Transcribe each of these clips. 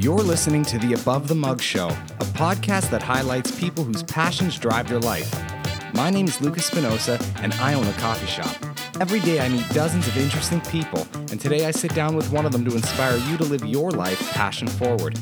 You're listening to the Above the Mug Show, a podcast that highlights people whose passions drive their life. My name is Lucas Spinosa, and I own a coffee shop. Every day I meet dozens of interesting people, and today I sit down with one of them to inspire you to live your life passion forward.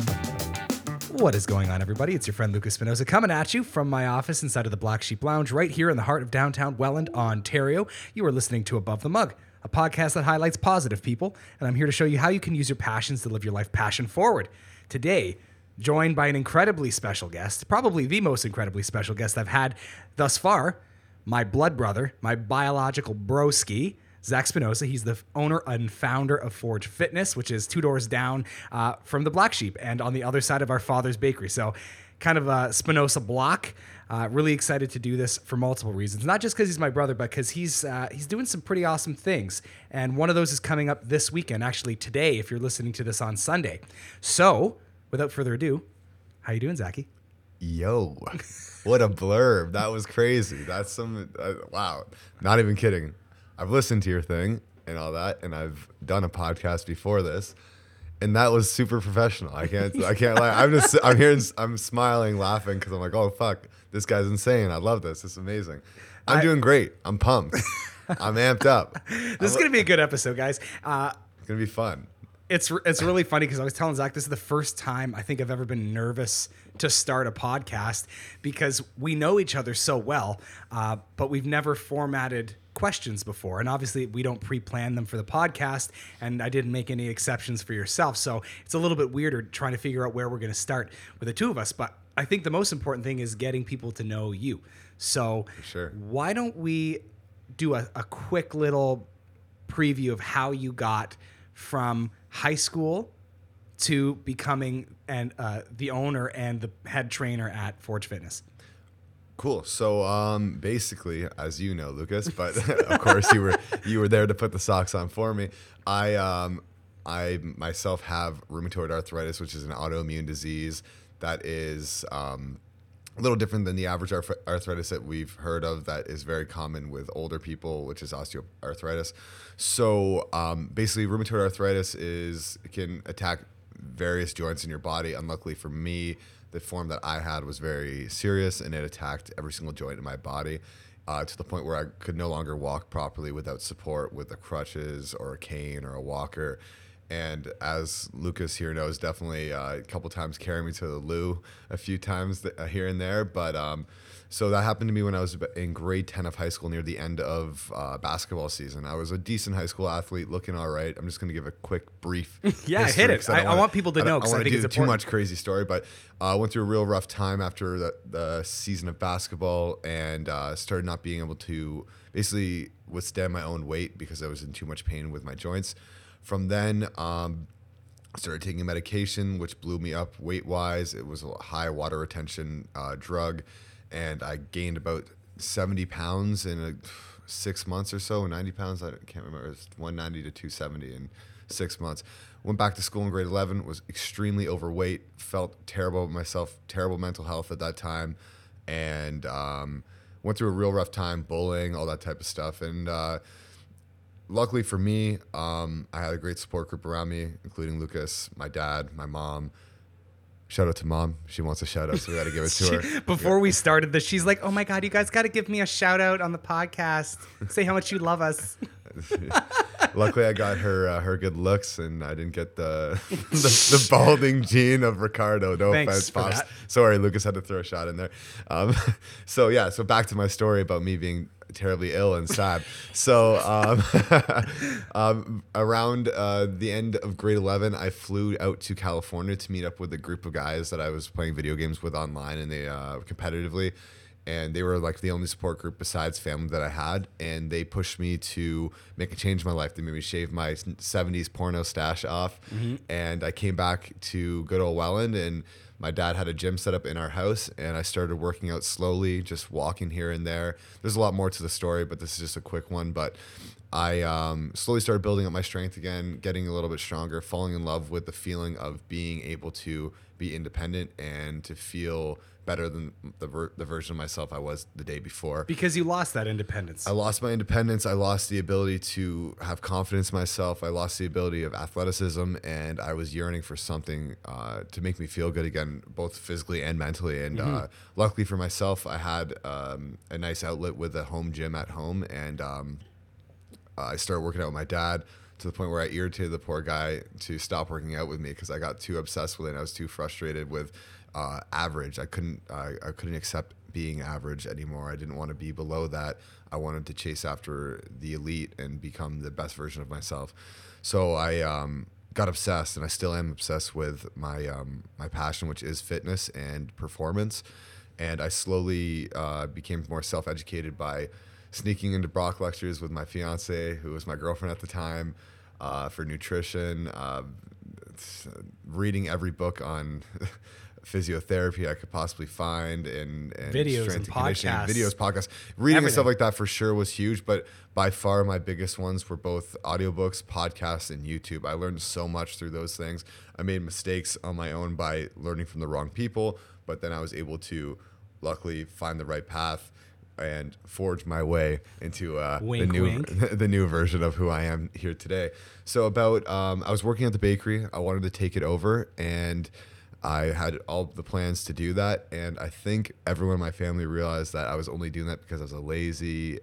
What is going on, everybody? It's your friend Lucas Spinosa coming at you from my office inside of the Black Sheep Lounge right here in the heart of downtown Welland, Ontario. You are listening to Above the Mug, a podcast that highlights positive people, and I'm here to show you how you can use your passions to live your life passion forward. Today, joined by an incredibly special guest, probably the most incredibly special guest I've had thus far, my blood brother, my biological broski, Zac Spinosa. He's the owner and founder of Forge Fitness, which is two doors down uh, from the Black Sheep and on the other side of our father's bakery. So, kind of a Spinoza block. Uh, really excited to do this for multiple reasons, not just because he's my brother, but because he's uh, he's doing some pretty awesome things. And one of those is coming up this weekend, actually today, if you're listening to this on Sunday. So, without further ado, how you doing, Zachy? Yo, what a blurb. That was crazy. That's some, uh, wow. Not even kidding. I've listened to your thing and all that, and I've done a podcast before this, and that was super professional. I can't, I can't lie. I'm just, I'm here, I'm smiling, laughing because I'm like, oh, fuck, this guy's insane. I love this. It's amazing. I'm I- doing great. I'm pumped. I'm amped up. This is gonna be a good episode, guys. Uh, It's going to be fun. it's it's really funny because I was telling Zac this is the first time I think I've ever been nervous to start a podcast because we know each other so well, uh, but we've never formatted questions before, and obviously we don't pre-plan them for the podcast, and I didn't make any exceptions for yourself, so it's a little bit weirder trying to figure out where we're going to start with the two of us, but. I think the most important thing is getting people to know you. So, sure. why don't we do a, a quick little preview of how you got from high school to becoming and uh, the owner and the head trainer at Forge Fitness. Cool. So um, basically, as you know, Lucas, but of course you were you were there to put the socks on for me. I um, I myself have rheumatoid arthritis, which is an autoimmune disease that is um, a little different than the average arth- arthritis that we've heard of. That is very common with older people, which is osteoarthritis. So um, basically, rheumatoid arthritis is can attack various joints in your body. Unluckily for me, the form that I had was very serious and it attacked every single joint in my body uh, to the point where I could no longer walk properly without support with the crutches or a cane or a walker. And as Lucas here knows, definitely uh, a couple times carrying me to the loo a few times th- uh, here and there. But um, so that happened to me when I was in grade 10 of high school near the end of uh, basketball season. I was a decent high school athlete, looking all right. I'm just going to give a quick brief. Yeah, history hit it. I- I wanna- want people to I know 'cause I wanna think do it's too important. much crazy story, but I uh, went through a real rough time after the, the season of basketball and uh, started not being able to basically withstand my own weight because I was in too much pain with my joints. From then, um, started taking medication, which blew me up weight wise. It was a high water retention uh, drug, and I gained about 70 pounds in a, six months or so. 90 pounds, I can't remember. It was 190 to 270 in six months. Went back to school in grade 11, was extremely overweight, felt terrible about myself, terrible mental health at that time, and um, went through a real rough time, bullying, all that type of stuff. And uh, luckily for me, um, I had a great support group around me, including Lucas, my dad, my mom. Shout out to mom. She wants a shout out, so we got to give it to her. Before we started this, she's like, "Oh my god, you guys got to give me a shout out on the podcast. Say how much you love us." Luckily, I got her uh, her good looks, and I didn't get the the, the balding gene of Ricardo. No Thanks offense, pops. that. Sorry, Lucas had to throw a shot in there. Um, so yeah, so back to my story about me being terribly ill and sad. so um, um, around uh, the end of grade 11, I flew out to California to meet up with a group of guys that I was playing video games with online and they uh, competitively. And they were like the only support group besides family that I had. And they pushed me to make a change in my life. They made me shave my 70s porno stash off. And I came back to good old Welland and my dad had a gym set up in our house and I started working out slowly, just walking here and there. There's a lot more to the story, but this is just a quick one. But I um, slowly started building up my strength again, getting a little bit stronger, falling in love with the feeling of being able to be independent and to feel better than the, ver- the version of myself I was the day before. Because you lost that independence. I lost my independence. I lost the ability to have confidence in myself. I lost the ability of athleticism, and I was yearning for something uh, to make me feel good again, both physically and mentally. And uh, luckily for myself, I had um, a nice outlet with a home gym at home, and um, I started working out with my dad to the point where I irritated the poor guy to stop working out with me because I got too obsessed with it. and I was too frustrated with uh, average. I couldn't I, I couldn't accept being average anymore. I didn't want to be below that. I wanted to chase after the elite and become the best version of myself. So I um, got obsessed, and I still am obsessed with my um, my passion, which is fitness and performance. And I slowly uh, became more self educated by sneaking into Brock lectures with my fiance, who was my girlfriend at the time, uh, for nutrition, uh, reading every book on physiotherapy I could possibly find and, and Videos strength and conditioning, podcasts. videos, podcasts, reading and stuff like that for sure was huge. But by far, my biggest ones were both audiobooks, podcasts, and YouTube. I learned so much through those things. I made mistakes on my own by learning from the wrong people, but then I was able to luckily find the right path and forge my way into uh, the new wink. the new version of who I am here today. So about um, I was working at the bakery. I wanted to take it over, and I had all the plans to do that. And I think everyone in my family realized that I was only doing that because I was a lazy.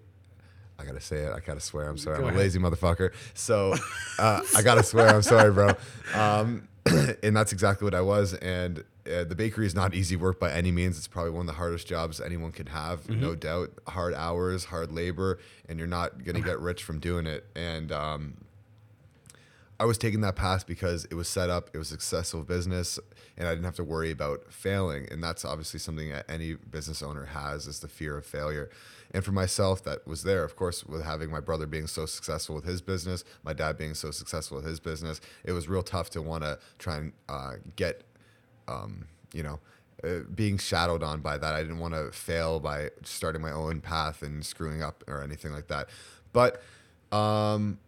I gotta say it. I gotta swear. I'm sorry. Go I'm ahead. a lazy motherfucker. So uh, I gotta swear. I'm sorry, bro. Um, and that's exactly what I was. And uh, the bakery is not easy work by any means. It's probably one of the hardest jobs anyone can have, Mm-hmm. no doubt. Hard hours, hard labor, and you're not gonna get rich from doing it. And um, I was taking that path because it was set up, it was a successful business, and I didn't have to worry about failing. And that's obviously something that any business owner has is the fear of failure. And for myself, that was there, of course, with having my brother being so successful with his business, my dad being so successful with his business, it was real tough to want to try and uh, get, um, you know, uh, being shadowed on by that. I didn't want to fail by starting my own path and screwing up or anything like that. But um,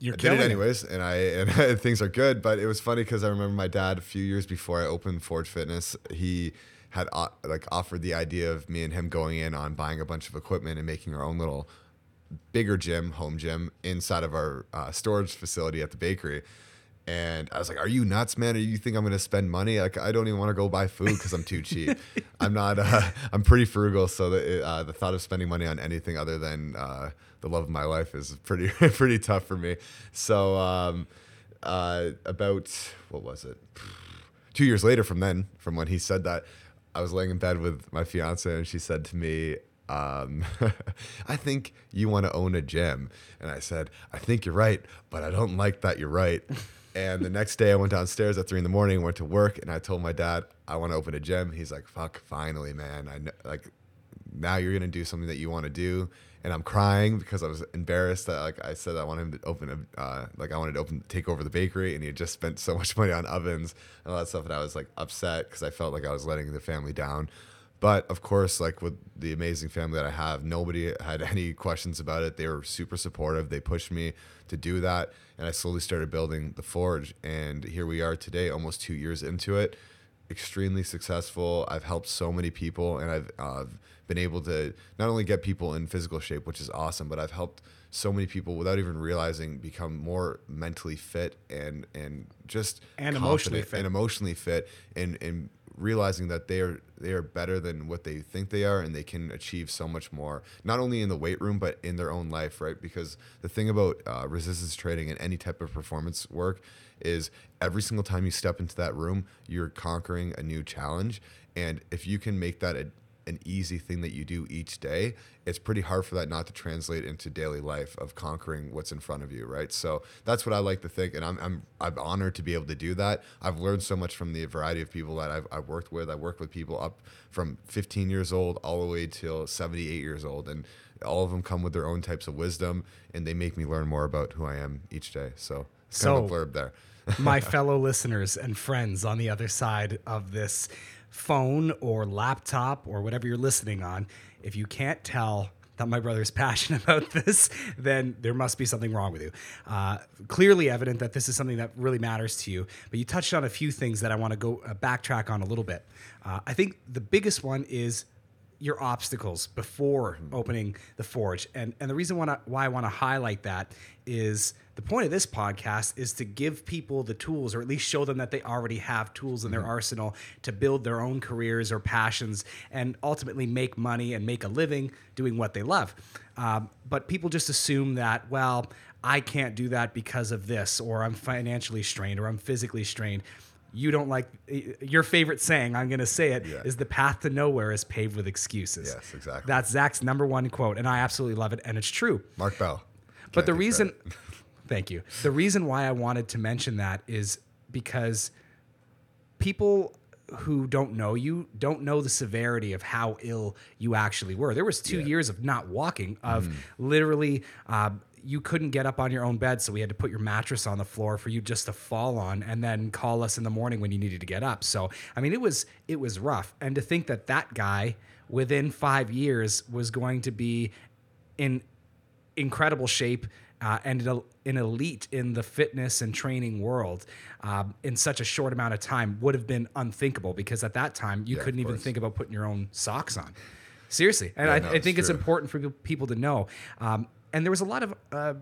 You're I did it. anyways, and I and things are good. But it was funny because I remember my dad a few years before I opened Forge Fitness, he had uh, like offered the idea of me and him going in on buying a bunch of equipment and making our own little bigger gym, home gym inside of our uh, storage facility at the bakery. And I was like, "Are you nuts, man? Or you think I'm gonna spend money? Like, I don't even want to go buy food because I'm too cheap. I'm not. Uh, I'm pretty frugal, so the uh, the thought of spending money on anything other than uh, the love of my life is pretty pretty tough for me. So, um, uh, about what was it? Two years later from then, from when he said that, I was laying in bed with my fiance, and she said to me, um, I think you want to own a gym. And I said, I think you're right, but I don't like that you're right. And the next day I went downstairs at three in the morning, went to work, and I told my dad, I want to open a gym. He's like, fuck, finally, man. I know, like, now you're going to do something that you want to do. And I'm crying because I was embarrassed that like I said I wanted him to open a uh, like I wanted to open take over the bakery and he had just spent so much money on ovens and all that stuff and I was like upset because I felt like I was letting the family down. But of course, like with the amazing family that I have, nobody had any questions about it. They were super supportive. They pushed me to do that. And I slowly started building the forge. And here we are today, almost two years into it. Extremely successful. I've helped so many people and I've uh, been able to not only get people in physical shape, which is awesome, but I've helped so many people without even realizing become more mentally fit and and just And emotionally fit. and emotionally fit and and realizing that they are they are better than what they think they are and they can achieve so much more not only in the weight room but in their own life right? Because the thing about uh, resistance training and any type of performance work is every single time you step into that room you're conquering a new challenge. And if you can make that a, an easy thing that you do each day, it's pretty hard for that not to translate into daily life of conquering what's in front of you, right? So that's what I like to think, and I'm I'm I'm honored to be able to do that. I've learned so much from the variety of people that I've, I've worked with. I worked with people up from 15 years old all the way till 78 years old, and all of them come with their own types of wisdom, and they make me learn more about who I am each day. So it's kind of a blurb there. my fellow listeners and friends on the other side of this phone or laptop or whatever you're listening on, if you can't tell that my brother is passionate about this, then there must be something wrong with you. Uh, clearly evident that this is something that really matters to you. But you touched on a few things that I want to go uh, backtrack on a little bit. Uh, I think the biggest one is your obstacles before opening the forge. And and the reason why I, why I want to highlight that is the point of this podcast is to give people the tools or at least show them that they already have tools in their arsenal to build their own careers or passions and ultimately make money and make a living doing what they love. Um, but people just assume that, well, I can't do that because of this, or I'm financially strained, or I'm physically strained you don't like your favorite saying i'm going to say it Yeah. is the path to nowhere is paved with excuses Yes, exactly. that's zac's number one quote and i absolutely love it and it's true Mark Bell. but Can't the reason thank you the reason why i wanted to mention that is because people who don't know you don't know the severity of how ill you actually were there was two Yeah. years of not walking of literally uh, you couldn't get up on your own bed so we had to put your mattress on the floor for you just to fall on and then call us in the morning when you needed to get up so i mean it was it was rough and to think that that guy within five years was going to be in incredible shape uh, and an elite in the fitness and training world um, in such a short amount of time would have been unthinkable because at that time you Yeah, couldn't even think about putting your own socks on. Seriously, and Yeah, I, no, I think it's true. important for people to know. Um, and there was a lot of. Uh,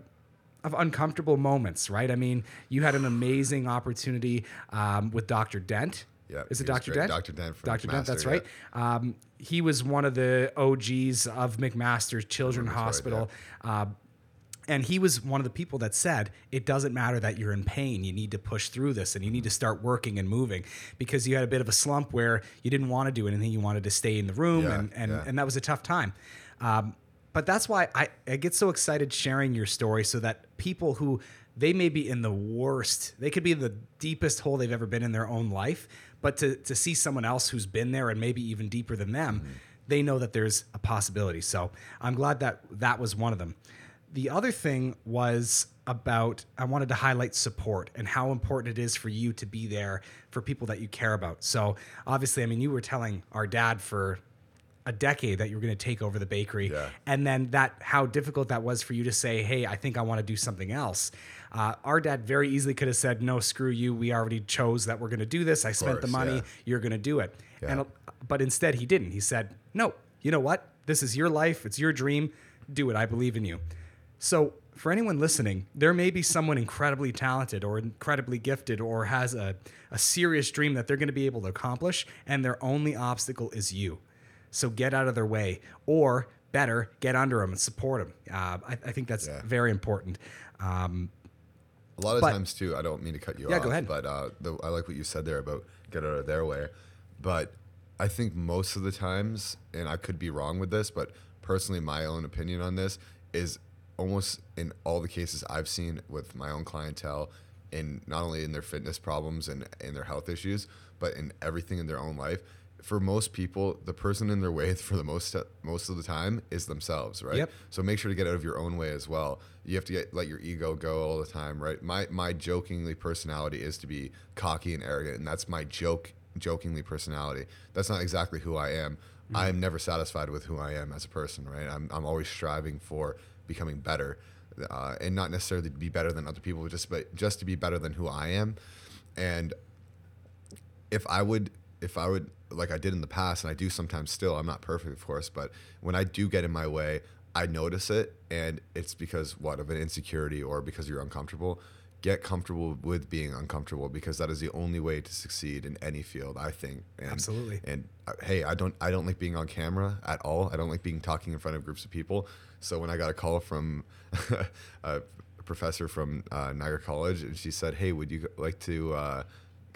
of uncomfortable moments, right? I mean, you had an amazing opportunity um, with Dr. Dent. Yeah, is it Dr. Dent? Dr. Dent from Dr. Dent, that's McMaster, right. Um, he was one of the OGs of McMaster's Children's right, Hospital. Uh, and he was one of the people that said, it doesn't matter that you're in pain. You need to push through this and you need to start working and moving because you had a bit of a slump where you didn't want to do anything. You wanted to stay in the room. Yeah, and, and, yeah. and that was a tough time. Um, but that's why I, I get so excited sharing your story so that people who they may be in the worst, they could be the deepest hole they've ever been in their own life, but to, to see someone else who's been there and maybe even deeper than them, Mm-hmm. they know that there's a possibility. So I'm glad that that was one of them. The other thing was about I wanted to highlight support and how important it is for you to be there for people that you care about. So obviously, I mean, you were telling our dad for a decade that you were going to take over the bakery. Yeah. and then that how difficult that was for you to say hey i think i want to do something else. Uh, our dad very easily could have said no screw you. We already chose that we're going to do this. I spent the money. yeah. you're going to do it. Yeah. and but instead he didn't. He said no you know what? This is your life. It's your dream. Do it. I believe in you. So for anyone listening there may be someone incredibly talented or incredibly gifted or has a, a serious dream that they're going to be able to accomplish and their only obstacle is you so get out of their way, or better, get under them and support them. Uh, I, I think that's Yeah. very important. Um, A lot of But- times too, I don't mean to cut you Yeah, off. go ahead. But uh, the, I like what you said there about get out of their way. But I think most of the times, and I could be wrong with this, but personally, my own opinion on this is almost in all the cases I've seen with my own clientele, in not only in their fitness problems and in their health issues, but in everything in their own life. For most people, the person in their way for the most most of the time is themselves, right? Yep. So make sure to get out of your own way as well. You have to get let your ego go all the time, right? My my jokingly personality is to be cocky and arrogant, and that's my joke jokingly personality. That's not exactly who I am. I'm never satisfied with who I am as a person, right? I'm I'm always striving for becoming better, uh, and not necessarily to be better than other people, but just but just to be better than who I am. And if I would if I would like I did in the past and I do sometimes still, I'm not perfect of course, but when I do get in my way, I notice it and it's because what of an insecurity or because you're uncomfortable. Get comfortable with being uncomfortable because that is the only way to succeed in any field, I think. And, Absolutely. And uh, hey, I don't I don't like being on camera at all. I don't like being talking in front of groups of people. So when I got a call from a professor from uh, Niagara College and she said, "Hey, would you like to uh,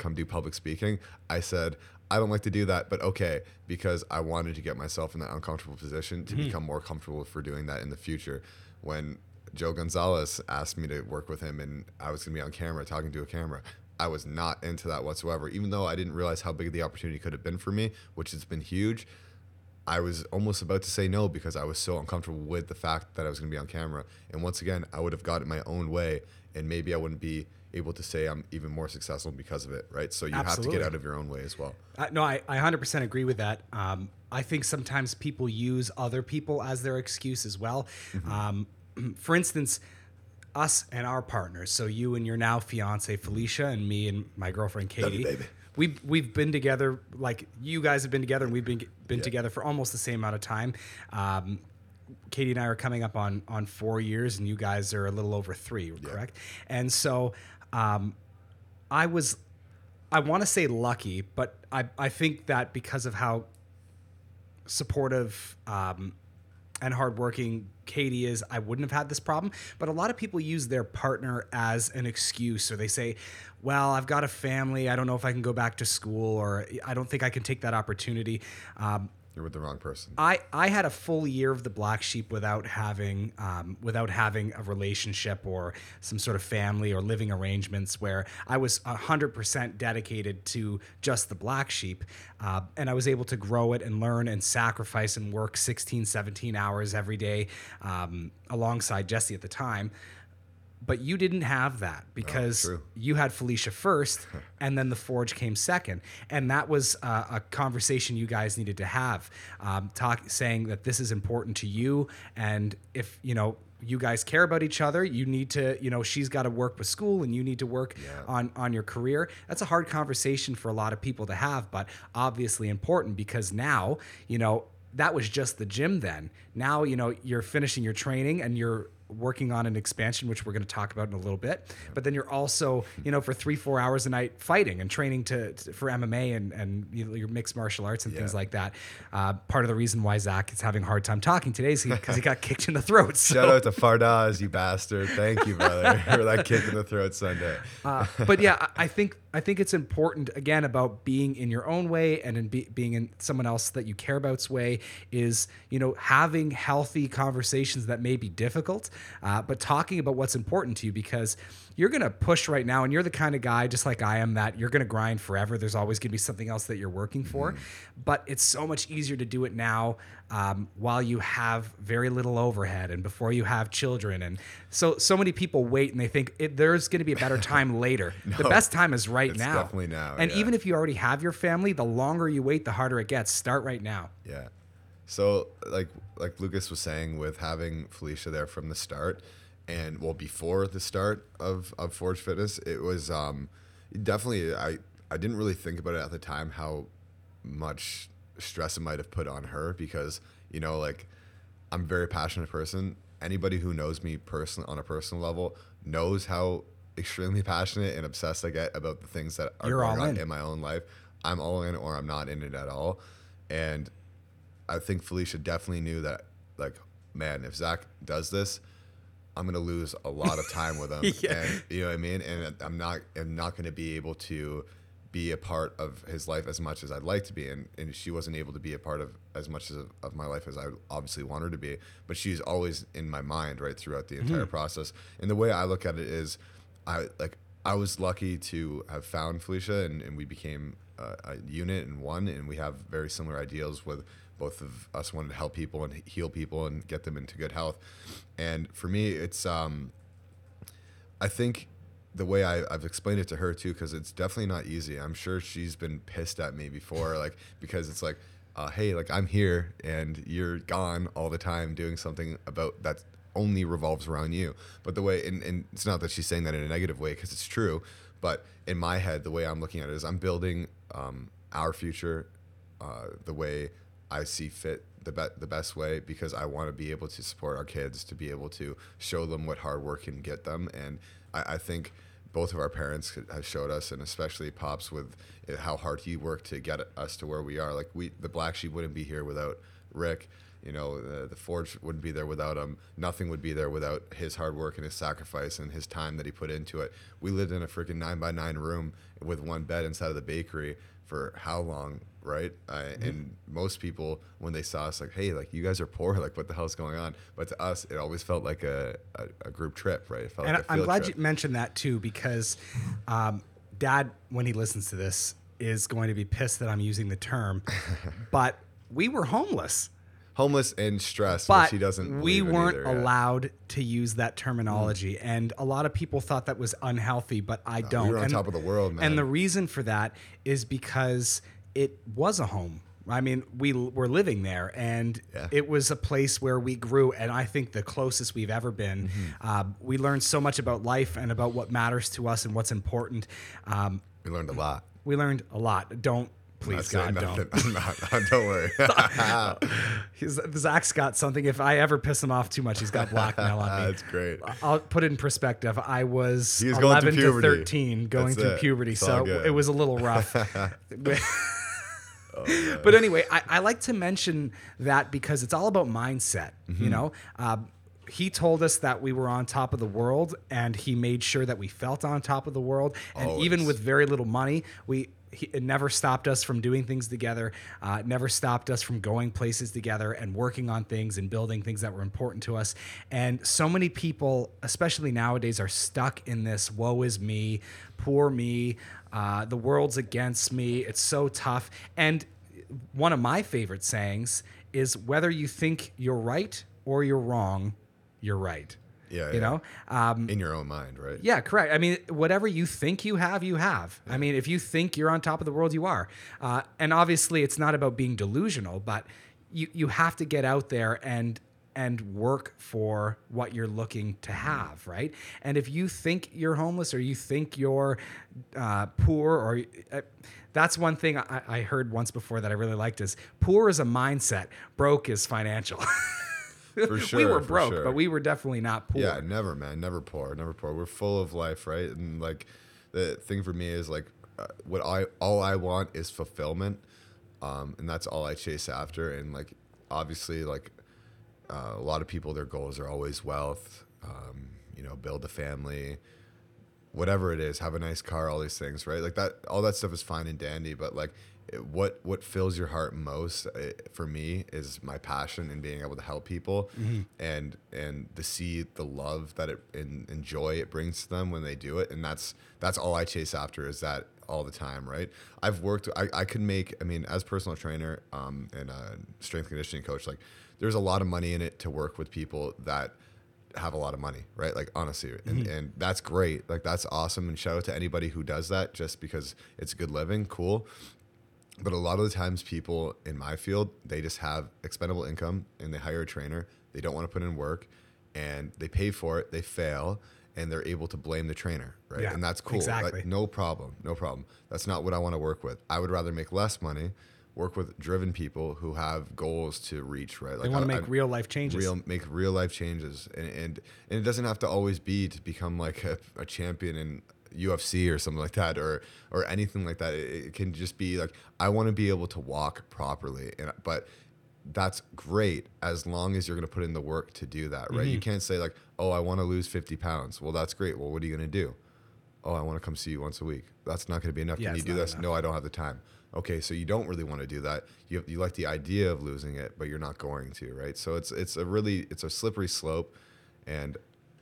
come do public speaking?" I said, "I don't like to do that, but okay," because I wanted to get myself in that uncomfortable position to hmm. become more comfortable for doing that in the future. When Joe Gonzalez asked me to work with him and I was going to be on camera talking to a camera, I was not into that whatsoever. Even though I didn't realize how big the opportunity could have been for me, which has been huge. I was almost about to say no because I was so uncomfortable with the fact that I was going to be on camera. And once again, I would have got it my own way, and maybe I wouldn't be able to say I'm even more successful because of it, right? So you have to get out of your own way as well. Uh, no, I, I 100% agree with that. Um, I think sometimes people use other people as their excuse as well. Um, for instance, us and our partners. So you and your now fiance Felicia, and me and my girlfriend Katie. baby. We've we've been together like you guys have been together, and we've been been Yeah. together for almost the same amount of time. Um, Katie and I are coming up on on four years, and you guys are a little over three, correct? And so, um, I was, I want to say lucky, but I I think that because of how supportive um, and hardworking Katie is, I wouldn't have had this problem. But a lot of people use their partner as an excuse, or they say, "Well, I've got a family. I don't know if I can go back to school, or I don't think I can take that opportunity." Um, You're with the wrong person. I, I had a full year of the black sheep without having um, without having a relationship or some sort of family or living arrangements where I was 100% dedicated to just the black sheep uh, and I was able to grow it and learn and sacrifice and work 16 17 hours every day um, alongside Jesse at the time but you didn't have that because true. you had Felicia first, and then the Forge came second, and that was uh, a conversation you guys needed to have, um, talk saying that this is important to you, and if you know you guys care about each other, you need to, you know, she's got to work with school, and you need to work on on your career. That's a hard conversation for a lot of people to have, but obviously important because now, you know, that was just the gym then. Now, you know, you're finishing your training and you're working on an expansion, which we're going to talk about in a little bit. But then you're also, you know, for three, four hours a night fighting and training to, to- for MMA and and you know, your mixed martial arts and things like that. Uh, part of the reason why Zac is having a hard time talking today is because he, got kicked in the throat. So. Shout out to Fardaz, you bastard. Thank you, brother, for that kick in the throat Sunday. Uh, but yeah, I I think I think it's important again about being in your own way and in be, being in someone else that you care about's way is you know having healthy conversations that may be difficult, uh, but talking about what's important to you because you're gonna push right now and you're the kind of guy just like I am that you're gonna grind forever. There's always gonna be something else that you're working for, but it's so much easier to do it now um, while you have very little overhead and before you have children and so so many people wait and they think it, there's going to be a better time later. the best time is right it's now. definitely now, And yeah. even if you already have your family, the longer you wait, the harder it gets. Start right now. Yeah. So like like Lucas was saying with having Felicia there from the start and well before the start of, of Forge Fitness, it was um definitely I I didn't really think about it at the time how much stress it might have put on her because, you know, like I'm a very passionate person. Anybody who knows me person on a personal level knows how extremely passionate and obsessed I get about the things that are You're going on in. in my own life. I'm all in or I'm not in it at all. And I think Felicia definitely knew that, like, man, if Zac does this, I'm gonna lose a lot of time with him. Yeah. And you know what I mean? And I'm not I'm not gonna be able to be a part of his life as much as I'd like to be. And, and she wasn't able to be a part of as much as of my life as I obviously want her to be. But she's always in my mind, right, throughout the entire mm-hmm. process. And the way I look at it is I like I was lucky to have found Felicia and, and we became a, a unit and one and we have very similar ideals with both of us wanted to help people and heal people and get them into good health. And for me, it's um, I think the way I, I've explained it to her too, because it's definitely not easy. I'm sure she's been pissed at me before, like because it's like, uh, hey, like I'm here and you're gone all the time doing something about that only revolves around you. But the way, and, and it's not that she's saying that in a negative way, because it's true. But in my head, the way I'm looking at it is I'm building um, our future uh, the way I see fit, the be- the best way, because I want to be able to support our kids, to be able to show them what hard work can get them, and I, I think both of our parents have showed us, and especially pops with eh, how hard he worked to get us to where we are. Like we, the black sheep wouldn't be here without Rick. You know, the, the forge wouldn't be there without him. Nothing would be there without his hard work and his sacrifice and his time that he put into it. We lived in a freaking nine by nine room with one bed inside of the bakery for how long, right? Uh, And most people, when they saw us, like, hey, like you guys are poor, like what the hell's going on? But to us, it always felt like a, a, a group trip, right? It felt And like I'm glad trip. you mentioned that too, because um, Dad, when he listens to this, is going to be pissed that I'm using the term. but we were homeless. Homeless and stressed, But which he doesn't. we weren't either, yeah. allowed to use that terminology, and a lot of people thought that was unhealthy. But I don't. we were on and, top of the world, man. And the reason for that is because it was a home. I mean, we l- were living there, and Yeah. it was a place where we grew. And I think the closest we've ever been. Mm-hmm. Uh, we learned so much about life and about what matters to us and what's important. Um, We learned a lot. we learned a lot. Don't please, God, nothing. don't. I'm not. Don't worry. He's, Zac's got something. If I ever piss him off too much, he's got blackmail on me. That's great. I'll put it in perspective. I was, He was 11 to 13 going That's through it. puberty, It's so it was a little rough. Oh, but anyway, I, I like to mention that because it's all about mindset. Mm-hmm. You know, um, he told us that we were on top of the world, and he made sure that we felt on top of the world. And even with very little money, we he, it never stopped us from doing things together. Uh, it never stopped us from going places together and working on things and building things that were important to us. And so many people, especially nowadays, are stuck in this "woe is me," "poor me," uh, "the world's against me." It's so tough. And one of my favorite sayings is, "Whether you think you're right or you're wrong, you're right." Yeah, you yeah. know. Um, In your own mind, right? yeah, correct. I mean, whatever you think you have, you have. I mean, if you think you're on top of the world, you are. Uh, and obviously, it's not about being delusional, but you you have to get out there and and work for what you're looking to have, right? And if you think you're homeless or you think you're uh, poor, or uh, that's one thing I, I heard once before that I really liked is poor is a mindset, broke is financial. For sure. we were broke, sure. but we were definitely not poor. Yeah, never, man. Never poor. Never poor. We're full of life, right? And like, the thing for me is like, uh, what I all I want is fulfillment, um, and that's all I chase after. And like, obviously, like, uh, a lot of people, their goals are always wealth. Um, you know, build a family, whatever it is, have a nice car, all these things, right? Like that, all that stuff is fine and dandy, but like, what what fills your heart most uh, for me is my passion in being able to help people and and to see the love that it and, and joy it brings to them when they do it and that's that's all I chase after is that all the time right I've worked I, I could make I mean as personal trainer um, and a strength conditioning coach like there's a lot of money in it to work with people that have a lot of money, right? Like honestly, and, and that's great. Like that's awesome. And shout out to anybody who does that just because it's good living, cool. But a lot of the times, people in my field, they just have expendable income and they hire a trainer. They don't want to put in work and they pay for it, they fail, and they're able to blame the trainer, right? Yeah, and that's cool. exactly. Like, no problem, no problem. That's not what I want to work with. I would rather make less money, work with driven people who have goals to reach, right? Like They want to make I- real life changes. real make real life changes and, and and it doesn't have to always be to become like a, a champion in UFC or something like that or or anything like that it, it can just be like I want to be able to walk properly and but that's great as long as you're going to put in the work to do that right? You Mm-hmm. can't say like oh I want to lose 50 pounds. Well that's great. Well what are you going to do? Oh I want to come see you once a week. That's not going to be enough. Yeah, can you do this? enough. no I don't have the time. Okay so you don't really want to do that. You, you like the idea of losing it but you're not going to right? So it's it's a really it's a slippery slope and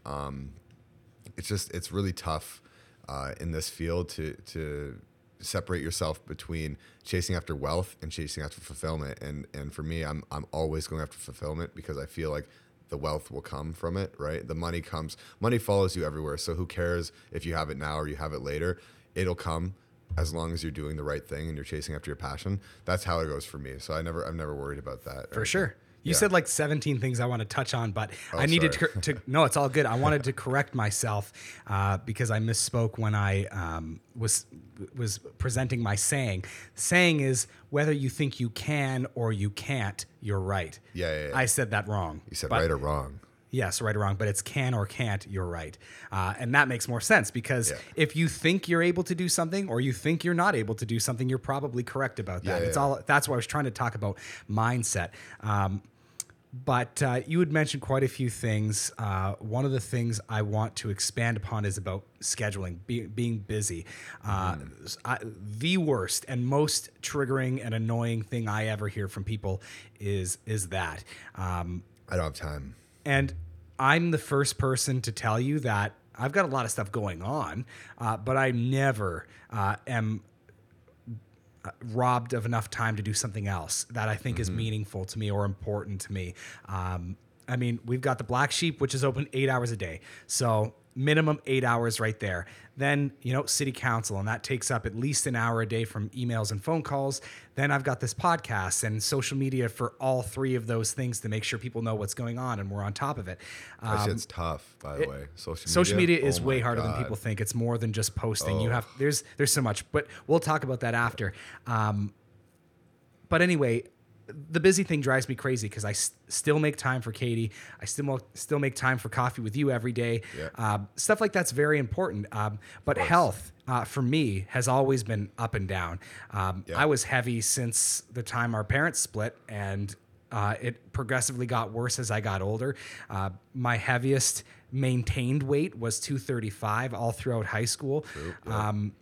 um, it's just it's really tough uh, in this field to to separate yourself between chasing after wealth and chasing after fulfillment. And and for me I'm I'm always going after fulfillment because I feel like the wealth will come from it right? The money comes money follows you everywhere. So who cares if you have it now or you have it later? It'll come as long as you're doing the right thing and you're chasing after your passion. That's how it goes for me. So I never I'm never worried about that For sure. You Yeah. said like 17 things I want to touch on, but Oh, I needed to, to. No, it's all good. I wanted to correct myself uh, because I misspoke when I um, was was presenting my saying. Saying is whether you think you can or you can't, you're right. Yeah, yeah, yeah. I said that wrong. you said right or wrong Yes, right or wrong, but it's can or can't, you're right. Uh, and that makes more sense because Yeah. if you think you're able to do something or you think you're not able to do something, you're probably correct about that. Yeah, it's yeah. all that's why I was trying to talk about mindset. Um, but uh, you had mentioned quite a few things. Uh, one of the things I want to expand upon is about scheduling, be, being busy. Uh, I, the worst and most triggering and annoying thing I ever hear from people is is that. Um, I don't have time and I'm the first person to tell you that I've got a lot of stuff going on, uh, but I never uh, am uh, robbed of enough time to do something else that I think Mm-hmm. is meaningful to me or important to me. Um, I mean, we've got the Black Sheep, which is open eight hours a day. So minimum eight hours right there. Then, you know, city council, and that takes up at least an hour a day from emails and phone calls. Then I've got this podcast and social media for all three of those things to make sure people know what's going on and we're on top of it. That Um, shit's tough, by the way. Social media. social media is Oh way harder than God. Oh. people think. It's more than just posting. You have there's there's so much, but we'll talk about that after. Um, but anyway, the busy thing drives me crazy because I s- still make time for Katie. I still mo- still make time for coffee with you every day. Yeah. Um, stuff like that's very important. Um, but health uh, for me has always been up and down. Um, Yeah. I was heavy since the time our parents split, and uh, it progressively got worse as I got older. Uh, my heaviest maintained weight was 235 all throughout high school. Um,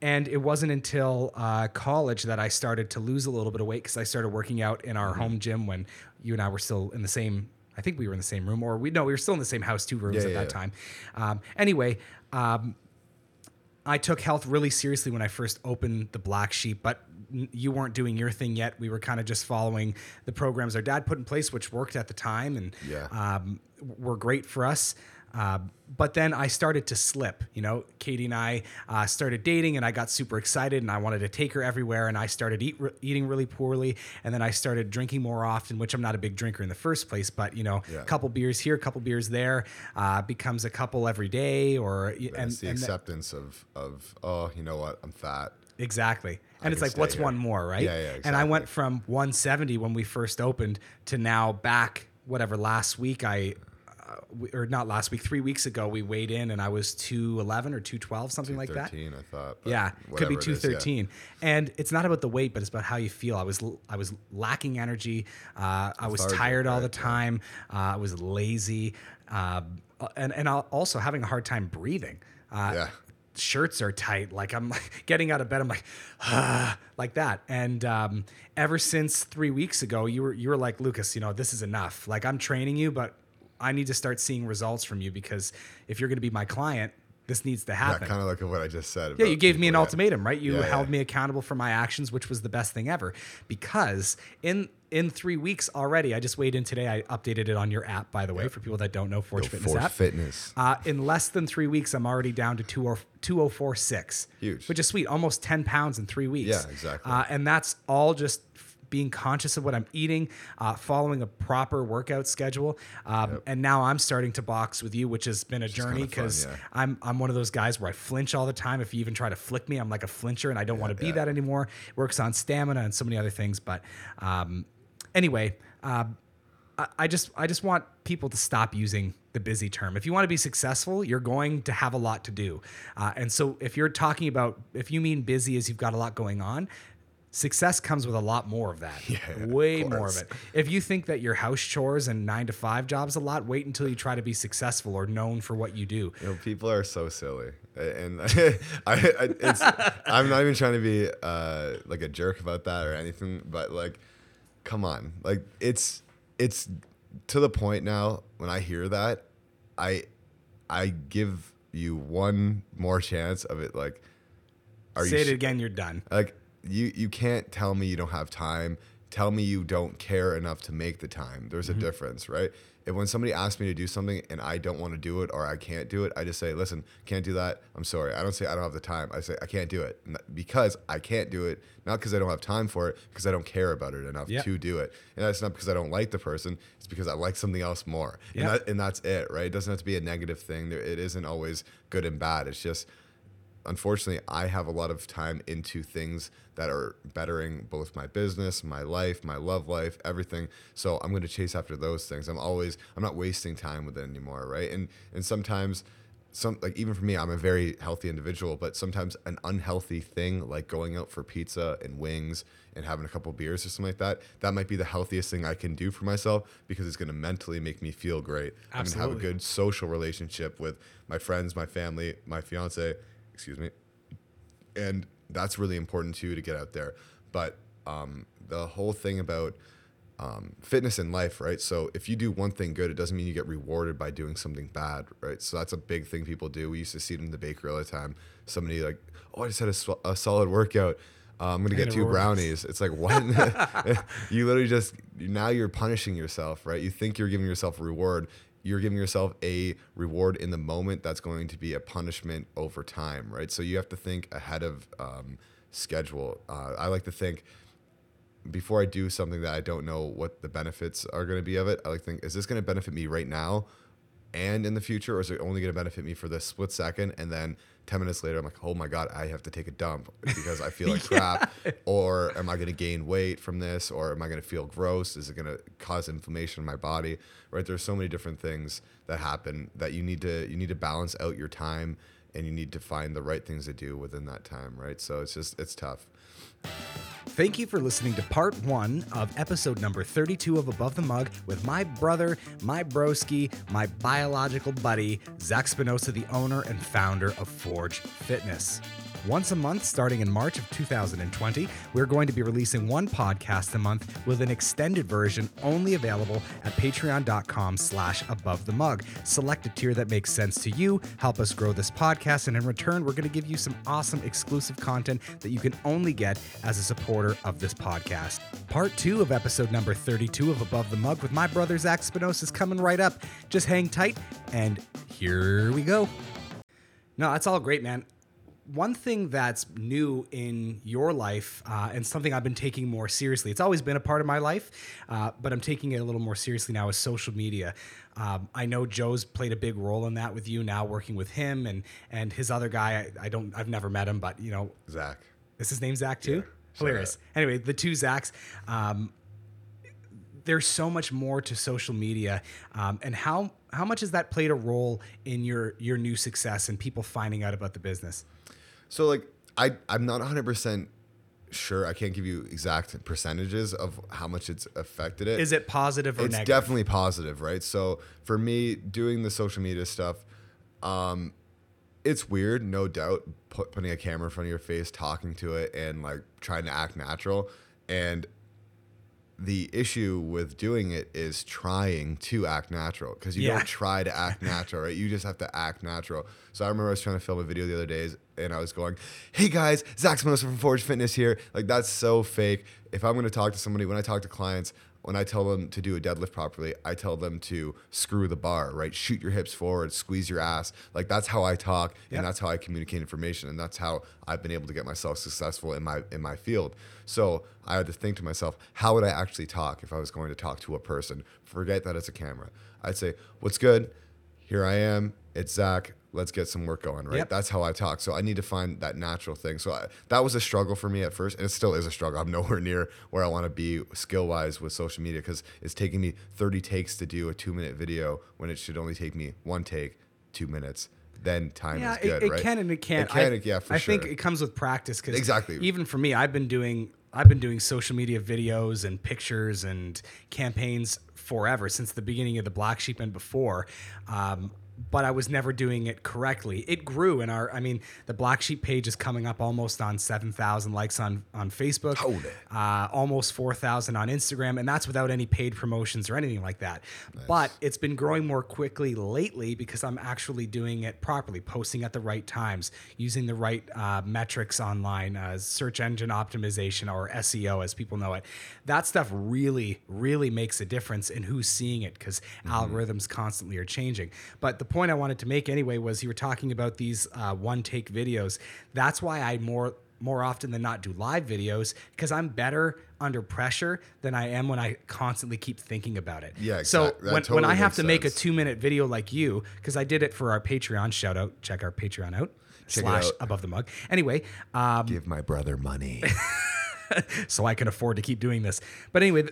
and it wasn't until uh, college that I started to lose a little bit of weight because I started working out in our home gym when you and I were still in the same. I think we were in the same room, or we no, we were still in the same house, two rooms Yeah, at yeah, that yeah. time. Um, anyway, um, I took health really seriously when I first opened the Black Sheep, but n- you weren't doing your thing yet. We were kind of just following the programs our dad put in place, which worked at the time and Yeah. um, were great for us. Uh, but then I started to slip. You know, Katie and I uh, started dating, and I got super excited, and I wanted to take her everywhere. And I started eat, re- eating really poorly, and then I started drinking more often, which I'm not a big drinker in the first place. But you know, Yeah. a couple beers here, a couple beers there, uh, becomes a couple every day, or and, And it's the and th- acceptance of of oh, you know what, I'm fat. Exactly. And it's like, what's here. one more, right? Yeah, yeah, And I went from 170 when we first opened to now back, whatever, last week I, or not last week, three weeks ago, we weighed in and I was 211 or 212, something like that. 13, I thought. Yeah, could be whatever it is, yeah. 213. And it's not about the weight, but it's about how you feel. I was I was lacking energy. Uh, I was tired all the time. Uh, I was lazy. Um, and and also having a hard time breathing. Uh, Yeah. Shirts are tight. Like I'm like getting out of bed. I'm like, ah, like that. And um, ever since three weeks ago, you were you were like Lucas. You know, this is enough. Like I'm training you, but I need to start seeing results from you because if you're going to be my client, this needs to happen. Yeah, kind of like what I just said. Yeah, you gave me an yeah. ultimatum, right? You Yeah, yeah. held me accountable for my actions, which was the best thing ever. Because in in three weeks already, I just weighed in today. I updated it on your app, by the way, for people that don't know Forge Go Fitness Forge app. Fitness. Uh, in less than three weeks, I'm already down to two or two oh four six. Huge. which is sweet. Almost ten pounds in three weeks. Yeah, exactly. Uh, and that's all just being conscious of what I'm eating, uh, following a proper workout schedule, um, and now I'm starting to box with you, which has been a journey because yeah. I'm I'm one of those guys where I flinch all the time. If you even try to flick me, I'm like a flincher, and I don't want to be yeah. that anymore. It Works on stamina and so many other things. But um, anyway, uh, I, I just I just want people to stop using the busy term. If you want to be successful, you're going to have a lot to do. Uh, and so if you're talking about if you mean busy as you've got a lot going on. Success comes with a lot more of that. Yeah, of way more of it. If you think that your house chores and nine to five jobs a lot, wait until you try to be successful or known for what you do. You know, people are so silly, and I, I, it's, I'm not even trying to be uh, like a jerk about that or anything, but like, come on, like it's it's to the point now when I hear that, I I give you one more chance of it. Like, are Say you it again, you're done. like you you can't tell me you don't have time. Tell me you don't care enough to make the time. There's a mm-hmm. difference right? If when somebody asks me to do something and i don't want to do it or i can't do it i just say listen can't do that. I'm sorry. I don't say i don't have the time. I say i can't do it. Because i can't do it not because i don't have time for it because i don't care about it enough to do it. And that's not because i don't like the person it's because i like something else more. And, that, and that's it right? It doesn't have to be a negative thing. There, it isn't always good and bad. It's just unfortunately, I have a lot of time into things that are bettering both my business, my life, my love life, everything. So I'm going to chase after those things. I'm always, I'm not wasting time with it anymore, right? And and sometimes, some like even for me, I'm a very healthy individual, but sometimes an unhealthy thing like going out for pizza and wings and having a couple beers or something like that, that might be the healthiest thing I can do for myself because it's going to mentally make me feel great. I'm going to have a good social relationship with my friends, my family, my fiance, excuse me. And that's really important too to get out there. But um, the whole thing about um, fitness in life, right? So if you do one thing good, it doesn't mean you get rewarded by doing something bad, right? So that's a big thing people do. We used to see it in the bakery all the time. Somebody like, oh, I just had a, sw- a solid workout. uh, I'm gonna get two brownies. It's like what? you literally just now you're punishing yourself, right? You think you're giving yourself a reward. You're giving yourself a reward in the moment that's going to be a punishment over time, right? So you have to think ahead of um, schedule. Uh, I like to think before I do something that I don't know what the benefits are going to be of it, I like to think, is this going to benefit me right now and in the future, or is it only going to benefit me for this split second? And then 10 minutes later, I'm like, oh my God, I have to take a dump because I feel like crap. Or am I going to gain weight from this? Or am I going to feel gross? Is it going to cause inflammation in my body? Right? There's so many different things that happen that you need to, you need to balance out your time and you need to find the right things to do within that time. Right. So it's just, it's tough. Thank you for listening to part one of episode number 32 of Above the Mug with my brother, my broski, my biological buddy, Zac Spinosa, the owner and founder of Forge Fitness. Once a month, starting in March of 2020, we're going to be releasing one podcast a month with an extended version only available at patreon.com slash above the mug. Select a tier that makes sense to you, help us grow this podcast, and in return, we're going to give you some awesome exclusive content that you can only get as a supporter of this podcast. Part two of episode number 32 of Above the Mug with my brother Zac Spinosa is coming right up. Just hang tight, and here we go. No, that's all great, man. One thing that's new in your life, uh, and something I've been taking more seriously, it's always been a part of my life, uh, but I'm taking it a little more seriously now, is social media. Um, I know Joe's played a big role in that with you now, working with him and and his other guy. I, I don't, I've never met him, but you know, Zach. is his name Zach too? Yeah, Hilarious. Anyway, the two Zachs. Um, there's so much more to social media, um, and how how much has that played a role in your your new success and people finding out about the business? So like I I'm not 100% sure. I can't give you exact percentages of how much it's affected it. Is it positive or negative? it's negative? definitely positive, right? So for me doing the social media stuff um it's weird, no doubt, put, putting a camera in front of your face, talking to it and like trying to act natural and the issue with doing it is trying to act natural because you Yeah. don't try to act natural, right? You just have to act natural. So I remember I was trying to film a video the other days and I was going, Hey guys, Zac Spinosa from Forge Fitness here. Like that's so fake. If I'm gonna talk to somebody, when I talk to clients, when I tell them to do a deadlift properly, I tell them to screw the bar, right? Shoot your hips forward, squeeze your ass. Like that's how I talk Yep. and that's how I communicate information and that's how I've been able to get myself successful in my in my field. So I had to think to myself, how would I actually talk if I was going to talk to a person? Forget that it's a camera. I'd say, "What's good? Here I am. It's Zac. Let's get some work going." Right? Yep. That's how I talk. So I need to find that natural thing. So I, that was a struggle for me at first, and it still is a struggle. I'm nowhere near where I want to be skill wise with social media because it's taking me 30 takes to do a two minute video when it should only take me one take, two minutes. Then time yeah, is good, it, it right? can and it can't. It can, I, yeah, for I sure. think it comes with practice because Exactly. Even for me, I've been doing I've been doing social media videos and pictures and campaigns forever since the beginning of the Black Sheep and before. Um, but I was never doing it correctly. It grew in our. I mean, the Black Sheep page is coming up almost on seven thousand likes on on Facebook. Holy. Uh, almost four thousand on Instagram, and that's without any paid promotions or anything like that. But it's been growing more quickly lately because I'm actually doing it properly, posting at the right times, using the right uh, metrics online, uh, search engine optimization or SEO, as people know it. That stuff really, really makes a difference in who's seeing it because algorithms constantly are changing. But the point I wanted to make anyway was you were talking about these uh, one take videos. That's why I more more often than not do live videos because I'm better under pressure than I am when I constantly keep thinking about it. Yeah, exactly. So exact- that when, when I have to make a two minute video like you, because I did it for our Patreon shout out, check our Patreon out. Check slash out. above the mug. Anyway, um, Give my brother money. so I can afford to keep doing this. But anyway,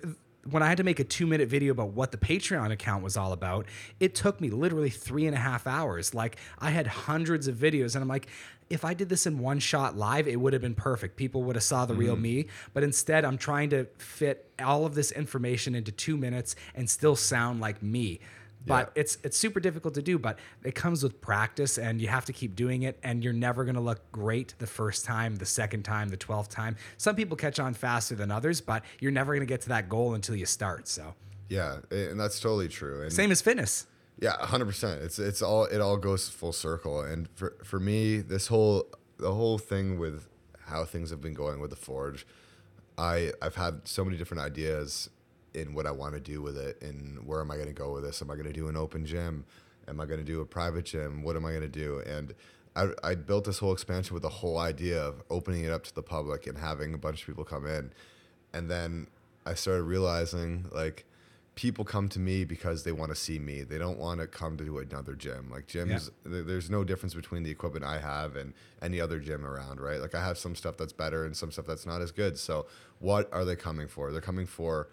when I had to make a two minute video about what the Patreon account was all about, it took me literally three and a half hours. Like I had hundreds of videos, and I'm like, if I did this in one shot live, it would have been perfect. People would have saw the real mm-hmm. me. But instead, I'm trying to fit all of this information into two minutes and still sound like me. But Yeah. it's it's super difficult to do, but it comes with practice and you have to keep doing it and you're never going to look great the first time, the second time, the 12th time. Some people catch on faster than others, but you're never going to get to that goal until you start. So, yeah, and that's totally true. And same as fitness. Yeah, hundred percent. It's it's all it all goes full circle. And for for me, this whole the whole thing with how things have been going with the forge, I I've had so many different ideas in what I want to do with it and where am I going to go with this? Am I going to do an open gym? Am I going to do a private gym? What am I going to do? And I, I built this whole expansion with the whole idea of opening it up to the public and having a bunch of people come in. And then I started realizing like people come to me because they want to see me. They don't want to come to another gym. Like gyms, th- there's no difference between the equipment I have and any other gym around, right? Like I have some stuff that's better and some stuff that's not as good. So what are they coming for? They're coming for